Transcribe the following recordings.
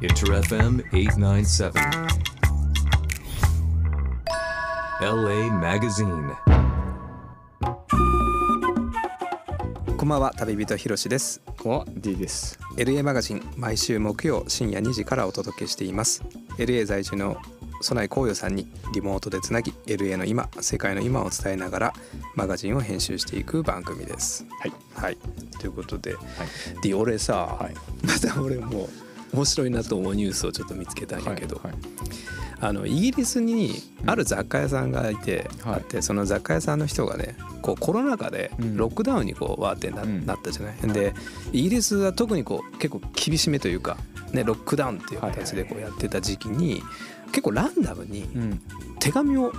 Inter FM 897. LA Magazine. こんばんは旅人ひろしですこんばんは D です。LA マガジン毎週木曜深夜2時からお届けしています LA 在住の備え紅葉さんにリモートでつなぎ LA の今世界の今を伝えながらマガジンを編集していく番組ですはい。はいということで、で俺さ、はい。また俺もう面白いなと思うニュースをちょっと見つけたんやけど、はい。あのイギリスにある雑貨屋さんがいて、はい。あってその雑貨屋さんの人がねこうコロナ禍でうん。ロックダウンにこうわーってな,、うんなったじゃない？でイギリスは特にこう結構厳しめというか、ね、ロックダウンっていう形でこうやってた時期に結構ランダムにうん。手紙を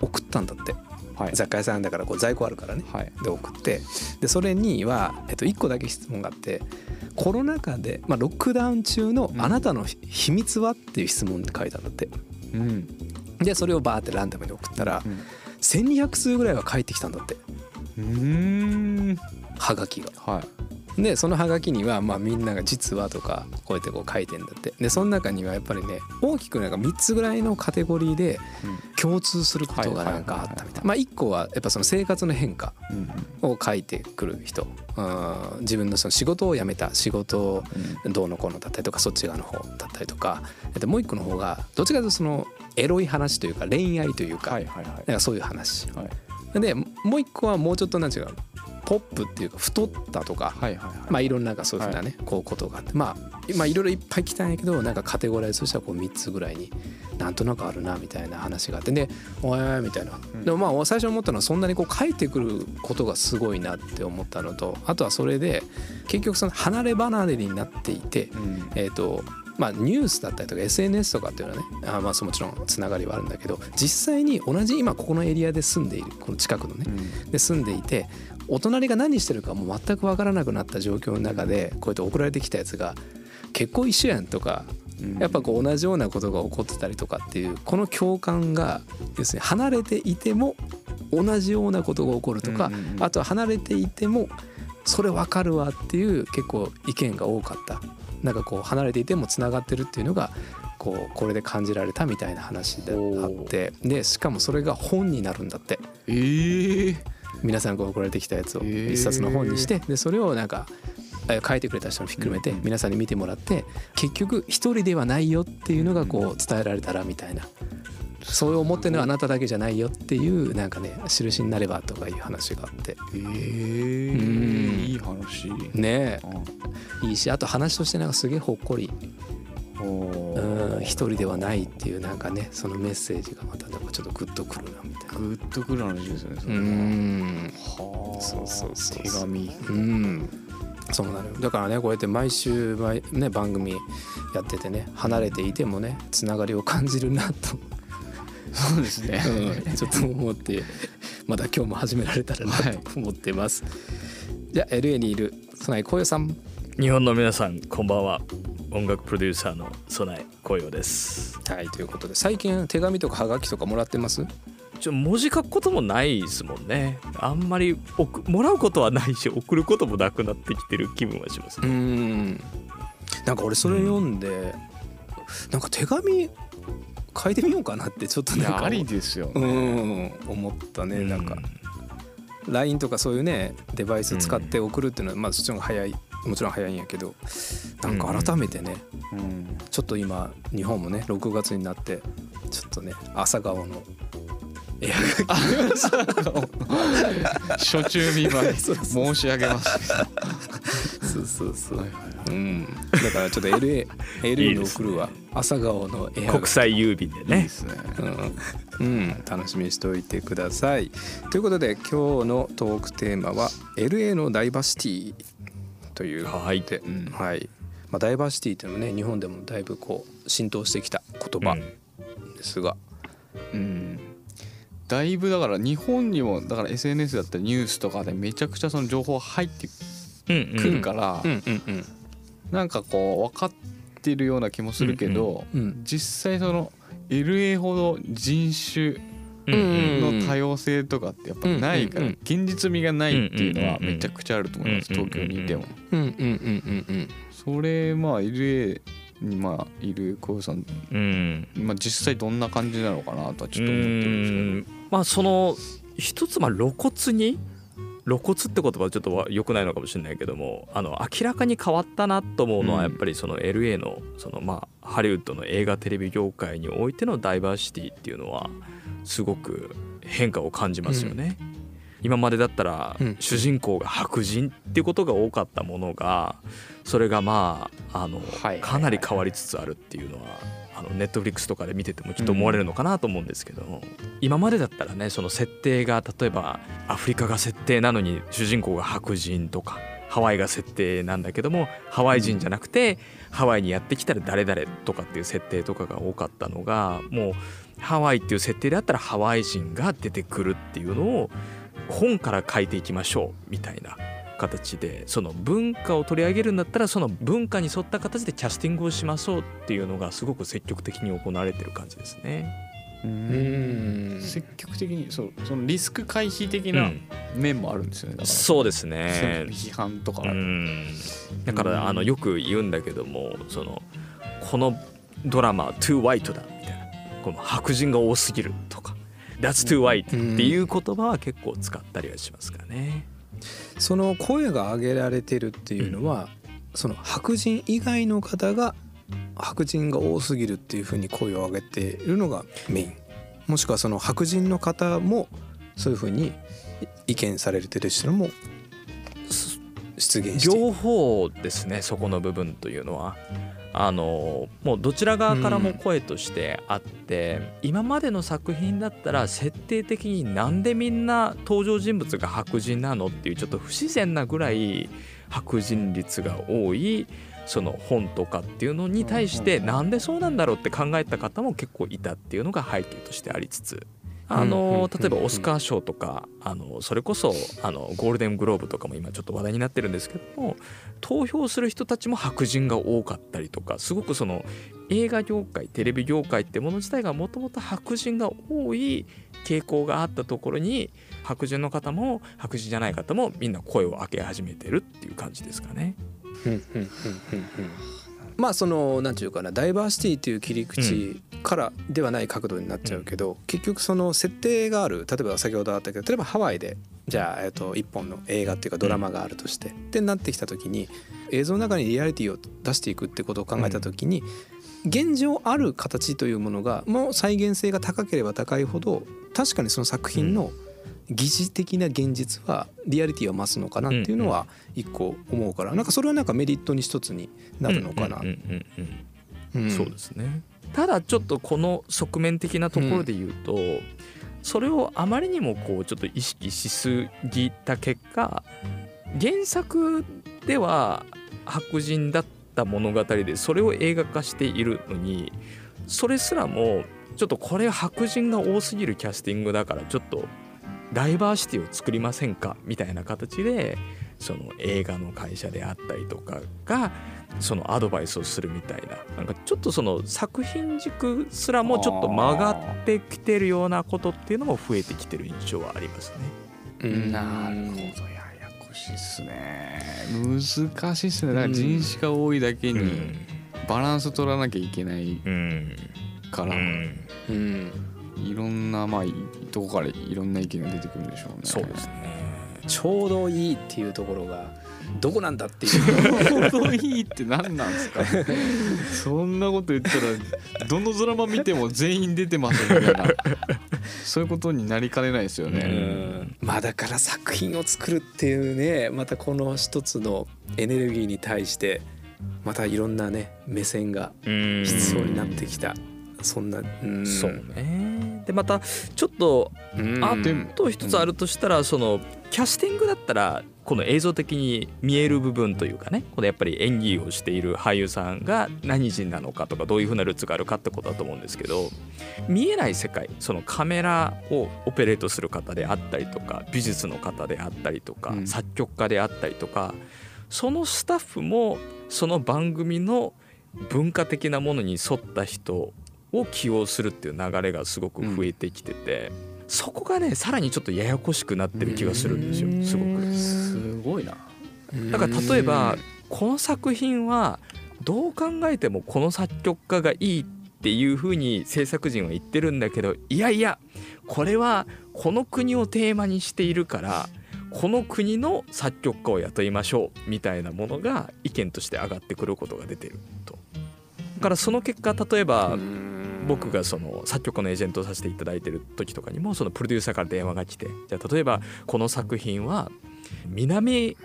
送ったんだってはい。雑貨屋さんだからこう在庫あるからねはい。で送ってでそれには、えっと、1個だけ質問があってコロナ禍で、まあ、ロックダウン中のあなたの秘密はっていう質問って書いたんだってうん。でそれをバーってランダムに送ったらうん。1200通ぐらいは返ってきたんだってうーん。はがきが。はい。でそのはがきにはまあみんなが「実は」とかこうやってこう書いてんだって。でその中にはやっぱりね大きくなんか3つぐらいのカテゴリーで共通することがなんかあったみたいまあ1個はやっぱその生活の変化うん。を書いてくる人。うん。自分のその仕事を辞めた仕事をどうのこうのだったりとかそっち側の方だったりとか。えっともう一個の方がどっちかというとそのエロい話というか恋愛というか。なんかそういう話。はい。でもう一個はもうちょっとなん違うのポップっていうか太ったとか、はい。はい。まあいろんななんかそういうふうなね、こうことがあってまあまあいろいろいっぱい来たんやけどなんかカテゴライズとしてはこう3つぐらいになんとなくあるなみたいな話があってで「おい」みたいな、んでもまあ最初思ったのはそんなにこう書いてくることがすごいなって思ったのとあとはそれで結局その離れ離れになっていて、うん。えーとまあ、ニュースだったりとか SNS とかっていうのはねあまあもちろんつながりはあるんだけど実際に同じ今ここのエリアで住んでいるこの近くのねうん。で住んでいてお隣が何してるかもう全く分からなくなった状況の中でこうやって送られてきたやつが結構一緒やんとかうん。やっぱこう同じようなことが起こってたりとかっていうこの共感が要するに離れていても同じようなことが起こるとかあとは離れていてもそれ分かるわっていう結構意見が多かった。なんかこう離れていてもつながってるっていうのがこうこれで感じられたみたいな話であって。でしかもそれが本になるんだって。ええ。皆さんが送られてきたやつをへー。一冊の本にしてでそれをなんかえ書いてくれた人もひっくるめて皆さんに見てもらって結局一人ではないよっていうのがこう伝えられたらみたいな。そう思ってるのはあなただけじゃないよっていうなんかね印になればとかいう話があって。ええ。うん。いい話。ねあえいいしあと話としてなんかすげえほっこり。おうんー一人ではないっていうなんかねそのメッセージがまたなんかちょっとグッとくるなみたいな。グッとくる話ですね。そうんはあ。そうそうそう手紙。うんそうなのよだからねこうやって毎週毎、ね、番組やっててね離れていてもねつながりを感じるなと、そうですね。うんちょっと思ってまた今日も始められたらなはいと思ってます、じゃあ LA にいる備えこよさん日本の皆さんこんばんは。音楽プロデューサーの備え紅葉です。はいということで最近手紙とかはがきとかもらってます？ちょ文字書くこともないですもんね。あんまり送もらうことはないし送ることもなくなってきてる気分はしますうねん。なんか俺それ読んで、なんか手紙書いてみようかなってちょっとなんかありですようね。ん思ったね。なんか LINE とかそういうねデバイス使って送るっていうのは、まあそっちの方が早いもちろん早いんやけどなんか改めてね、うん。ちょっと今日本もね6月になってちょっとね朝顔のエアが初中見舞い 申し上げます。そうそうそう、はいはいうん、だからちょっと LA, い LA いですね。に送るわ朝顔のエア国際郵便でいいねですね。うん、うん、楽しみにしておいてください。ということで今日のトークテーマは LA のダイバーシティという。はい。で、うん。はい。まあ、ダイバーシティっていうのもね日本でもだいぶこう浸透してきた言葉ですが、うん。だいぶだから日本にもだから SNS だったりニュースとかでめちゃくちゃその情報が入ってうんうんくるから、うんうんうん。なんかこう分かってるような気もするけど、うん実際その LA ほど人種うんうんの多様性とかってやっぱないから現実味がないっていうのはめちゃくちゃあると思います東京にいても。それまあ LA にまあいる小籔さん、うん。まあ、実際どんな感じなのかなとはちょっと思ってるんですけど。うん。まあその一つまあ露骨に露骨って言葉はちょっと良くないのかもしれないけどもあの明らかに変わったなと思うのはうん。やっぱりその LA のそのまあハリウッドの映画テレビ業界においてのダイバーシティっていうのはすごく変化を感じますよね。今までだったらうん。主人公が白人っていうことが多かったものがそれがまああのはい。かなり変わりつつあるっていうのはあのネットフリックスとかで見ててもきっと思われるのかなと思うんですけど、今までだったらねその設定が例えばアフリカが設定なのに主人公が白人とかハワイが設定なんだけどもハワイ人じゃなくてハワイにやってきたら誰々とかっていう設定とかが多かったのがもうハワイっていう設定であったらハワイ人が出てくるっていうのを本から書いていきましょうみたいな形でその文化を取り上げるんだったらその文化に沿った形でキャスティングをしましょうっていうのがすごく積極的に行われてる感じですね。ううん。ん積極的にそうそのリスク回避的うなん面もあるんですよね。だからそうですね。批判とかうん。だかうんらあのよく言うんだけどもそのこのドラマは too white だみたいな。この白人が多すぎるとか。that's too white っていう言葉は結構使ったりはしますかね。その声が上げられてるっていうのは、その白人以外の方が白人が多すぎるっていうふうに声を上げているのがメイン。もしくはその白人の方もそういうふうに意見されてる人も出現している。両方ですねそこの部分というのはあのもうどちら側からも声としてあって、今までの作品だったら設定的になんでみんな登場人物が白人なのっていうちょっと不自然なぐらい白人率が多いその本とかっていうのに対してなんでそうなんだろうって考えた方も結構いたっていうのが背景としてありつつあの例えばオスカー賞とかあのそれこそあのゴールデングローブとかも今ちょっと話題になってるんですけども投票する人たちも白人が多かったりとかすごくその映画業界テレビ業界ってもの自体がもともと白人が多い傾向があったところに白人の方も白人じゃない方もみんな声を上げ始めてるっていう感じですかね。うんうんうんうんうんまあそのなんていうかなダイバーシティという切り口からではない角度になっちゃうけど、結局その設定がある例えば先ほどあったけど例えばハワイでじゃあ、えっと、一本の映画っていうかドラマがあるとして、ってなってきた時に映像の中にリアリティを出していくってことを考えた時に、現状ある形というものがもう再現性が高ければ高いほど確かにその作品の疑似的な現実はリアリティを増すのかなっていうのは一個思うからなんかそれはなんかメリットに一つになるのかな。うん。うんうんうん。うん。そうですね。ただちょっとこの側面的なところで言うと、それをあまりにもこうちょっと意識しすぎた結果原作では白人だった物語でそれを映画化しているのにそれすらもちょっとこれ白人が多すぎるキャスティングだからちょっとダイバーシティを作りませんか？みたいな形でその映画の会社であったりとかがそのアドバイスをするみたいな。なんかちょっとその作品軸すらもちょっと曲がってきてるようなことっていうのも増えてきてる印象はありますね。うん。なるほど。ややこしいっすね。難しいっすね。だから人種が多いだけにバランス取らなきゃいけないうん。から、うんいろんなまあいとこからいろんな意見が出てくるんでしょうねそうですね。ちょうどいいっていうところがどこなんだっていう。ちょうどいいって何なんですか そんなこと言ったらどのドラマ見ても全員出てますみたいな。そういうことになりかねないですようね。ん。まあだから作品を作るっていうねまたこの一つのエネルギーに対してまたいろんなね目線がうん。必要になってきた。そんなうん。そうね。でまたちょっとうん。あと一つあるとしたらそのキャスティングだったらこの映像的に見える部分というかねこのやっぱり演技をしている俳優さんが何人なのかとかどういうふうなルーツがあるかってことだと思うんですけど見えない世界そのカメラをオペレートする方であったりとか美術の方であったりとか、うん。作曲家であったりとかそのスタッフもその番組の文化的なものに沿った人を起用するっていう流れがすごく増えてきてて、そこがねさらにちょっとややこしくなってる気がするんですよすごく。すごいな。だから例えばこの作品はどう考えてもこの作曲家がいいっていうふうに制作陣は言ってるんだけどいやいやこれはこの国をテーマにしているからこの国の作曲家を雇いましょうみたいなものが意見として上がってくることが出てると。だからその結果例えば僕がその作曲家のエージェントをさせていただいてる時とかにもそのプロデューサーから電話が来てじゃあ例えばこの作品は南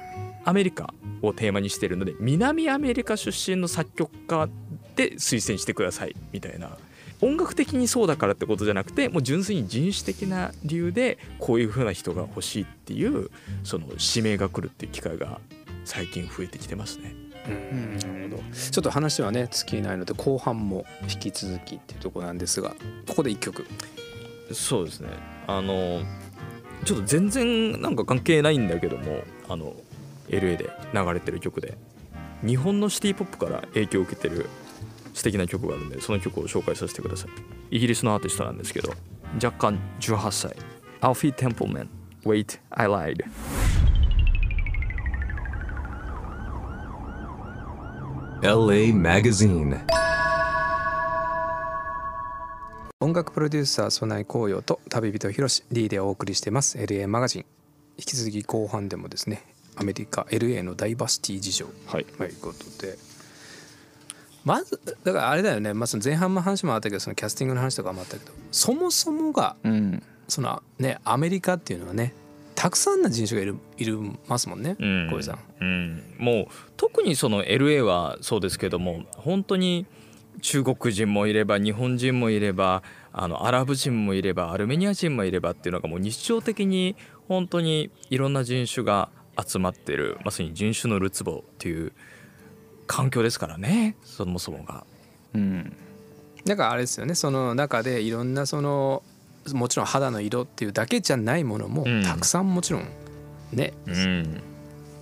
アメリカをテーマにしてるので南アメリカ出身の作曲家で推薦してくださいみたいな音楽的にそうだからってことじゃなくてもう純粋に人種的な理由でこういう風な人が欲しいっていうその指名が来るっていう機会が最近増えてきてますね。なるほど。ちょっと話はね尽きないので後半も引き続きっていうところなんですがここで一曲。そうですね。あのちょっと全然なんか関係ないんだけどもあの LA で流れてる曲で日本のシティ・ポップから影響を受けてる素敵な曲があるんでその曲を紹介させてください。イギリスのアーティストなんですけど若干18歳。アルフィー・テンプルマン Wait I lied LA Magazine. 音楽プロデューサー曽内紅葉と旅人ひろし D でお送りしてます。LA マガジン引き続き後半でもですねアメリカ LA のダイバーシティ事情。はい。ということで。まずだからあれだよね、まあ、その前半の話もあったけどそのキャスティングの話とかもあったけどそもそもがうん。そのねアメリカっていうのはねたくさんの人種がいるいるますもんねうん小井さん。うん、もう特にその LA はそうですけども本当に中国人もいれば日本人もいればあのアラブ人もいればアルメニア人もいればっていうのがもう日常的に本当にいろんな人種が集まってるまさに人種のるつぼっていう環境ですからねそもそもが。うんだからあれですよねその中でいろんなそのもちろん肌の色っていうだけじゃないものもうん。たくさんもちろんね、うん。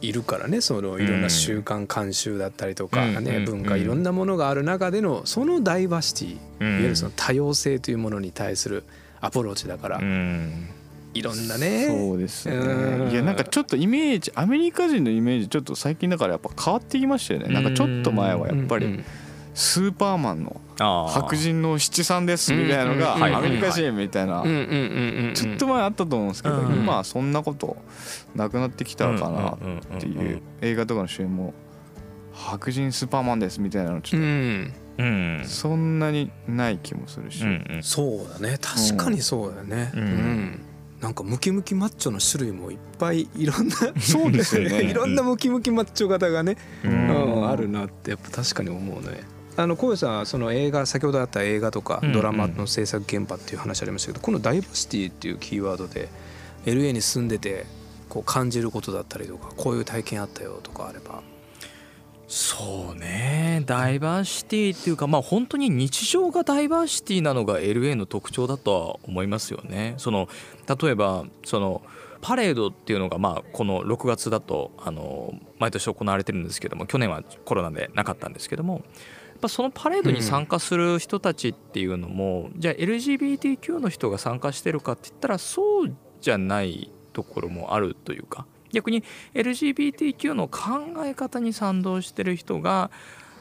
いるからねそのいろんな習慣慣習だったりとかね、うん。文化うん。いろんなものがある中でのそのダイバーシティ、うん。いわゆるその多様性というものに対するアプローチだから、うん。いろんなね。そうですね。うん。いやなんかちょっとイメージアメリカ人のイメージちょっと最近だからやっぱ変わってきましたよね。なんかちょっと前はやっぱりうんうんスーパーマンの白人の七三ですみたいなのがアメリカ人みたいなちょっと前あったと思うんですけどうん今はそんなことなくなってきたかなっていう映画とかの主演も白人スーパーマンですみたいなのちうょっん。うん。とそんなにない気もするし。そうだね。確かにそうだよね、うん。なんかムキムキマッチョの種類もいっぱいいろんなそうですよね。いろんなムキムキマッチョ型がね、ううんんあるなってやっぱ確かに思うね。あの小林さんその映画先ほどあった映画とかうんうんドラマの制作現場っていう話ありましたけど、このダイバーシティっていうキーワードで LA に住んでてこう感じることだったりとかこういう体験あったよとかあれば。そうねダイバーシティっていうかまあ本当に日常がダイバーシティなのが LA の特徴だとは思いますよね。その例えばそのパレードっていうのがまあこの6月だとあの毎年行われてるんですけども去年はコロナでなかったんですけどもぱそのパレードに参加する人たちっていうのも、じゃあ LGBTQ の人が参加してるかって言ったらそうじゃないところもあるというか逆に LGBTQ の考え方に賛同してる人が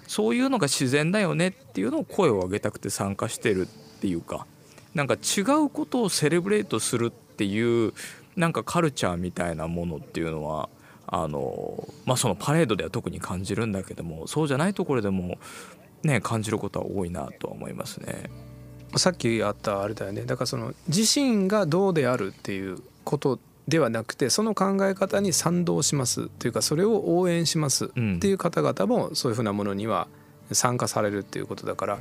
そういうのが自然だよねっていうのを声を上げたくて参加してるっていうかなんか違うことをセレブレートするっていうなんかカルチャーみたいなものっていうのはあのまあそのパレードでは特に感じるんだけどもそうじゃないところでもね感じることは多いなとは思いますね。さっきあったあれだよねだからその自身がどうであるっていうことではなくてその考え方に賛同しますというかそれを応援しますっていう方々もそういうふうなものには参加されるっていうことだから、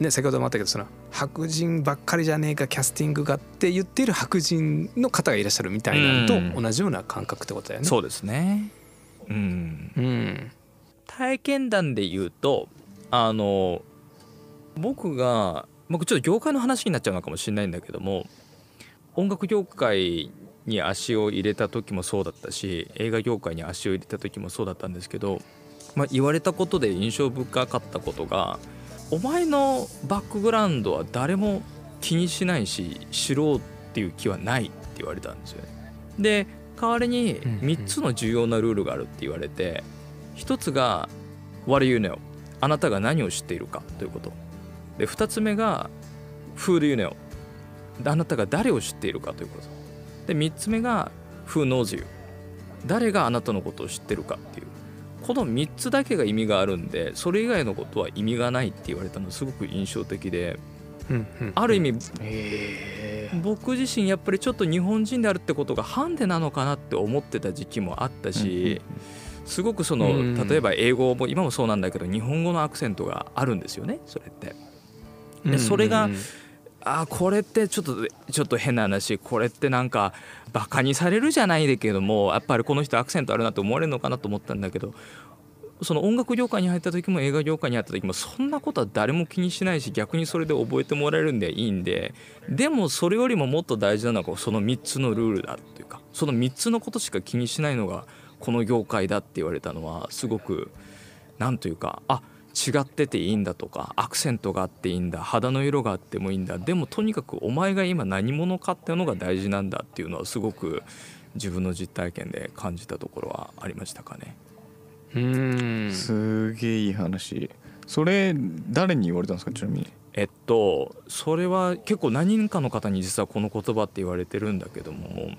ね、先ほどもあったけどその白人ばっかりじゃねえかキャスティングがって言っている白人の方がいらっしゃるみたいなのと同じような感覚ってことだよね。そうですね。うん。うん体験談で言うとあの僕が僕ちょっと業界の話になっちゃうのかもしれないんだけども音楽業界に足を入れた時もそうだったし映画業界に足を入れた時もそうだったんですけど、まあ、言われたことで印象深かったことが「お前のバックグラウンドは誰も気にしないし知ろうっていう気はない」って言われたんですよね。で代わりにうんうん3つの重要なルールがあるって言われて一つが「What do you know?」あなたが何を知っているかということ。で2つ目が Who do you know であなたが誰を知っているかということ。で3つ目が Who knows you 誰があなたのことを知ってるかっていう。この3つだけが意味があるんでそれ以外のことは意味がないって言われたのすごく印象的で。ある意味へ僕自身やっぱりちょっと日本人であるってことがハンデなのかなって思ってた時期もあったしすごくそのうん例えば英語も今もそうなんだけど日本語のアクセントがあるんですよねそれって。でそれがあーこれってちょっとちょっと変な話これってなんかバカにされるじゃないでけどもやっぱりこの人アクセントあるなと思われるのかなと思ったんだけどその音楽業界に入った時も映画業界に入った時もそんなことは誰も気にしないし逆にそれで覚えてもらえるんでいいんででもそれよりももっと大事なのがその3つのルールだっていうかその3つのことしか気にしないのがこの業界だって言われたのはすごくなんというかあ違ってていいんだとかアクセントがあっていいんだ肌の色があってもいいんだでもとにかくお前が今何者かっていうのが大事なんだっていうのはすごく自分の実体験で感じたところはありましたかね。うん。すげえいい話。それ誰に言われたんですかちなみに？えっとそれは結構何人かの方に実はこの言葉って言われてるんだけども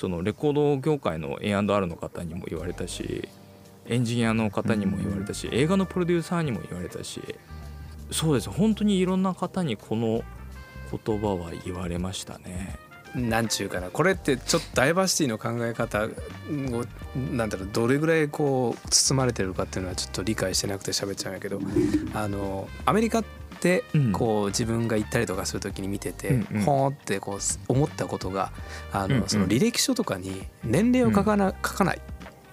そのレコード業界の A&R の方にも言われたしエンジニアの方にも言われたし映画のプロデューサーにも言われたしそうです本当にいろんな方にこの言葉は言われましたね。なんちゅうかなこれってちょっとダイバーシティの考え方をなんだろうどれぐらいこう包まれてるかっていうのはちょっと理解してなくて喋っちゃうんやけどあのアメリカってうん。こう自分が行ったりとかする時に見てて、うんうん。ほーってこう思ったことがあの、その履歴書とかに年齢を書かな、書かない。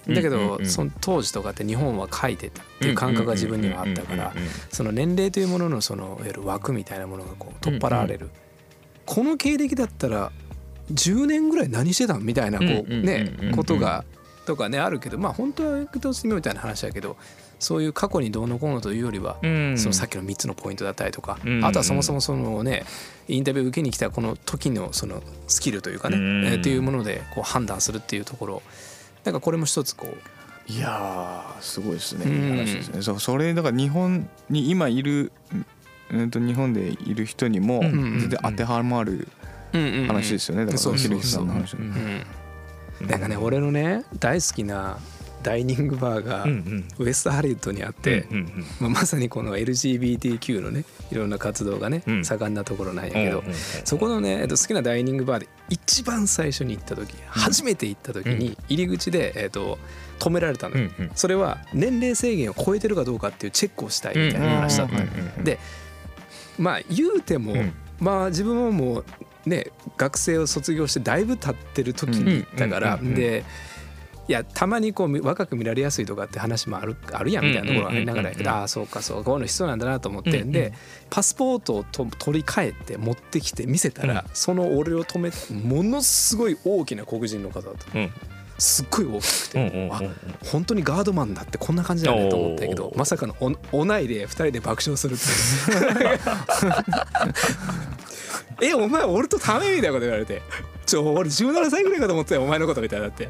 だけど、その当時とかって日本は書いてたっていう感覚が自分にはあったからその年齢というもののそのいわゆる枠みたいなものがこう取っ払われる、この経歴だったら10年ぐらい何してたん？みたいなこうねうんことがとかねあるけどまあ本当は役立つみたいな話だけどそういう過去にどうのこうのというよりは、うん。そのさっきの3つのポイントだったりとか、うん。あとはそもそもそのねインタビュー受けに来たこの時のそのスキルというかね、うん。えーっていうものでこう判断するっていうところ。なんかこれも一つこう。いやーすごいですね。うん。話ですね。そうそれだから日本に今いるうんと日本でいる人にもうん。全然当てはまる話ですよね。だからひろゆきさんの話うんうんなんかね俺のね大好きなダイニングバーがウエストハリウッドにあって、うんうんまあ、まさにこの LGBTQ のねいろんな活動がね、うん。盛んなところなんやけど、うんうんうんそこのね、えっと、好きなダイニングバーで一番最初に行った時、初めて行った時に入り口で、えっと、止められたのよ、うんうんそれは年齢制限を超えてるかどうかっていうチェックをしたいみたいな話だったでまあ言うても、うん。まあ自分ももうね学生を卒業してだいぶ経ってる時に行ったから、うんうんうんうんでいやたまにこう若く見られやすいとかって話もあるあるやんみたいなところがありながらああそうかそうこういうの必要なんだなと思って、うんうんでパスポートをと取り替えて持ってきて見せたら、その俺を止めてものすごい大きな黒人の方だったうん。すっごい大きくて、うんうんうんあ本当にガードマンだってこんな感じだねと思ったけどまさかのおおないで2人で爆笑するって えお前俺とためみたいなこと言われて。ちょ俺17歳ぐらいかと思ってたよお前のことみたいになって。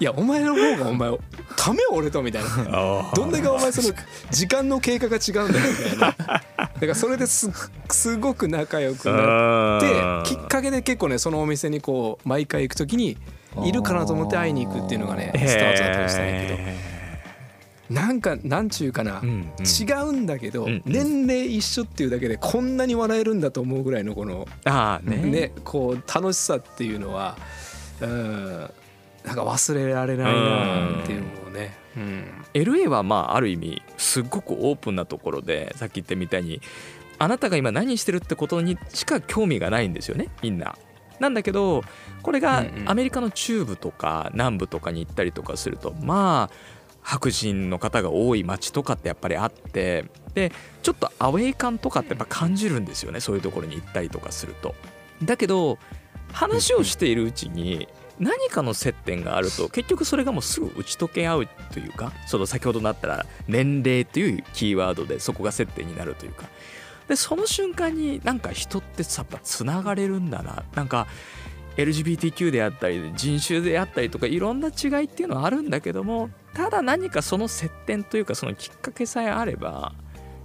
いやお前の方がお前ため俺とみたいな。どんだけお前その時間の経過が違うんだよみたいな。だからそれですすごく仲良くなってきっかけで結構ねそのお店にこう毎回行く時にいるかなと思って会いに行くっていうのがねスタートだったりしたんやけどなんかなんちゅうかな、うんうん。違うんだけど、うんうん。年齢一緒っていうだけでこんなに笑えるんだと思うぐらいのこのああね。ねこう楽しさっていうのはうんなんか忘れられないなっていうのをね、うん、LA はまあある意味すっごくオープンなところでさっき言ったみたいにあなたが今何してるってことにしか興味がないんですよねみんな。なんだけどこれがアメリカの中部とか南部とかに行ったりとかするとまあ白人の方が多い街とかってやっぱりあってでちょっとアウェイ感とかってやっぱ感じるんですよねそういうところに行ったりとかすると。だけど話をしているうちに何かの接点があると結局それがもうすぐ打ち解け合うというかその先ほどなったら年齢というキーワードでそこが接点になるというか。でその瞬間になんか人ってやっぱつながれるんだな。なんか LGBTQ であったり人種であったりとかいろんな違いっていうのはあるんだけどもただ何かその接点というかそのきっかけさえあれば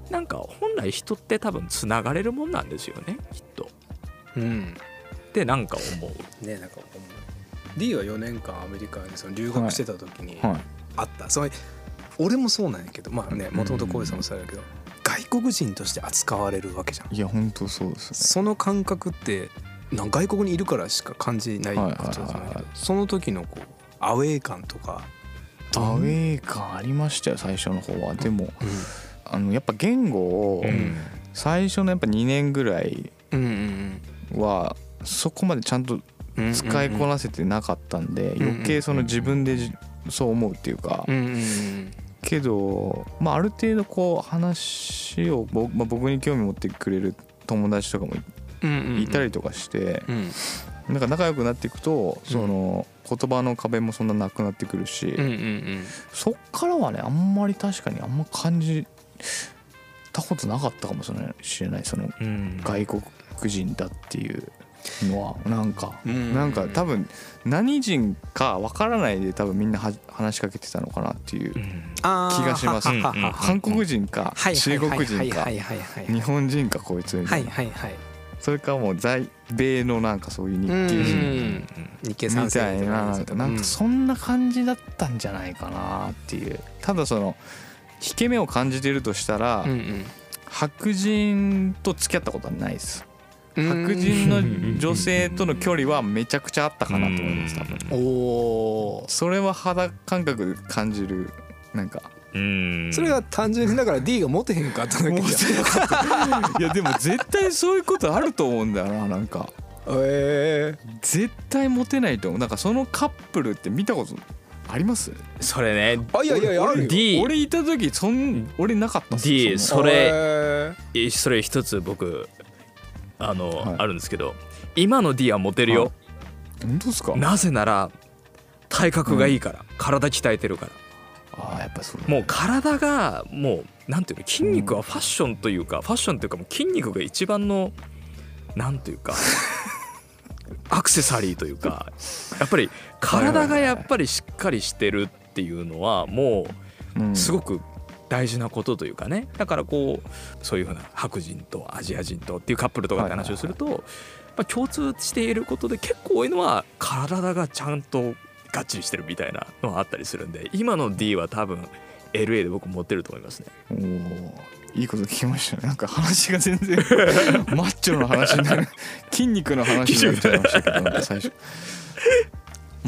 なんか本来人って多分つながれるもんなんですよねきっと。うん。ってなんか思う。ねなんか思う。D は4年間アメリカにその留学してた時にはい。あった、それ俺もそうなんやけどまあねもともと浩平さんもそうやけど外国人として扱われるわけじゃん。いや本当そうですね。その感覚ってなん外国にいるからしか感じないことじゃないけはいはいはいはい。どその時のこうアウェー感とかアウェー感ありましたよ最初の方は。でもうあのやっぱ言語をうん。最初のやっぱ2年ぐらいはそこまでちゃんとうん使いこなせてなかったんで余計その自分でじそう思うっていうか。けどまあある程度こう話をぼまあ僕に興味持ってくれる友達とかもいたりとかしてうんなんか仲良くなっていくとその言葉の壁もそんななくなってくるしうんうんうん。そっからはねあんまり確かにあんま感じたことなかったかもしれないそのうん。外国人だっていうのは。なんかうん。なんか多分何人かわからないで多分みんなは話しかけてたのかなっていう気がします。韓国人かはい中国人か日本人かこいつみたはいいなはいはいそれかもう在米のなんかそういう日うん系人うん。日系三み世たいななんかそんな感じだったんじゃないかなっていう。ただその引け目を感じてるとしたら白人と付き合ったことはないです。うん白人の女性との距離はめちゃくちゃあったかなと思います多分。おおそれは肌感覚で感じるなんかうんそれが単純にだから D がモテへんかっただけじゃん。いやでも絶対そういうことあると思うんだよななんか。え。絶対モテないと思う。なんかそのカップルって見たことあります？それね。あいやいやいやあるよ。D 俺いた時そん俺なかった D それ。ええそれ一つ僕あの、はい。あるんですけど今の D はモテるよ、本当ですか？なぜなら体格がいいから、体鍛えてるからやっぱそうもう体がもうなんていうの筋肉はファッションというか、ファッションというかもう筋肉が一番のなんというか アクセサリーというかやっぱり体がやっぱりしっかりしてるっていうのはもうすごく大事なことというかね。だからこうそういうふうな白人とアジア人とっていうカップルとかって話をすると、まあ、共通していることで結構多いのは体がちゃんとがっちりしてるみたいなのがあったりするんで今の D は多分 LA で僕持ってると思いますね。おおいいこと聞きましたね。なんか話が全然 マッチョの話になる。筋肉の話になっちゃいましたけど最初。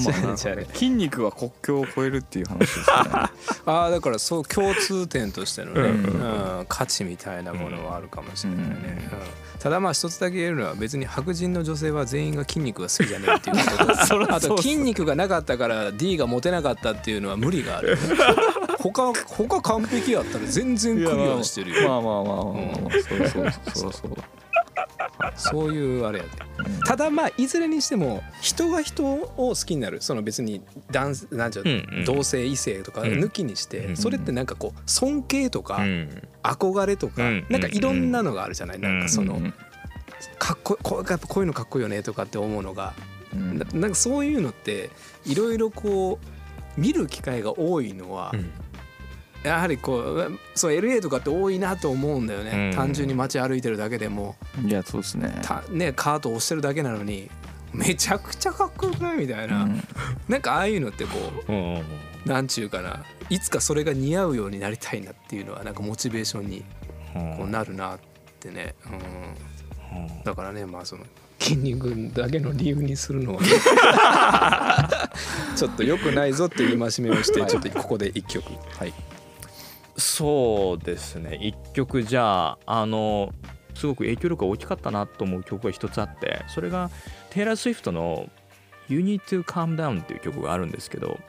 まあじゃあね。筋肉は国境を越えるっていう話ですね。ああだからそう共通点としてのね、ううんん価値みたいなものはあるかもしれないね、うん。ただまあ一つだけ言えるのは別に白人の女性は全員が筋肉が好きじゃねえっていうこと。とあと筋肉がなかったから D がモテなかったっていうのは無理がある。他他完璧やったら全然クリアしてるよ。まあまあまあまあまあまあそうそうそうそうそういうあれやでうんただまあいずれにしても人が人を好きになる。その別に男なんちゃう、うんうん。同性異性とか抜きにして、うん。それってなんかこう尊敬とかうん。憧れとか、うん。なんかいろんなのがあるじゃない、なんかその、うん。かっここうやっぱこういうのかっこいいよねとかって思うのが、うん。ななんかそういうのっていろいろこう見る機会が多いのは、うんやはりこうそう LA とかって多いなと思うんだよね、うん。単純に街歩いてるだけでも。いやそうですね。た、ね、カート押してるだけなのにめちゃくちゃかっこよくない？みたいな、うん。なんかああいうのってこううんうんなんちゅうかな。いつかそれが似合うようになりたいなっていうのはなんかモチベーションにこうなるなってね、うん、だからねまあその筋肉だけの理由にするのは ちょっと良くないぞっていう戒めをしてちょっとここで一曲。はいそうですね。一曲じゃああのすごく影響力が大きかったなと思う曲が一つあってそれがテイラー・スウィフトの「You Need to Calm Down」っていう曲があるんですけど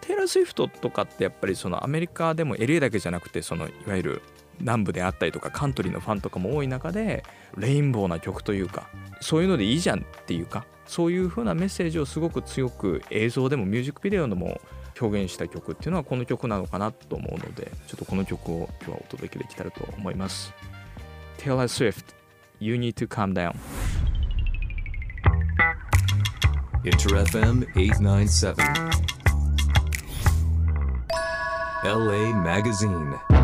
テイラー・スウィフトとかってやっぱりそのアメリカでも LA だけじゃなくてそのいわゆる南部であったりとかカントリーのファンとかも多い中でレインボーな曲というかそういうのでいいじゃんっていうかそういう風なメッセージをすごく強く映像でもミュージックビデオでも表現した曲っていうのはこの曲なのかなと思うのでちょっとこの曲を今日はお届けできたらと思います Taylor Swift You Need to Calm Down Inter FM 897. LA Magazine.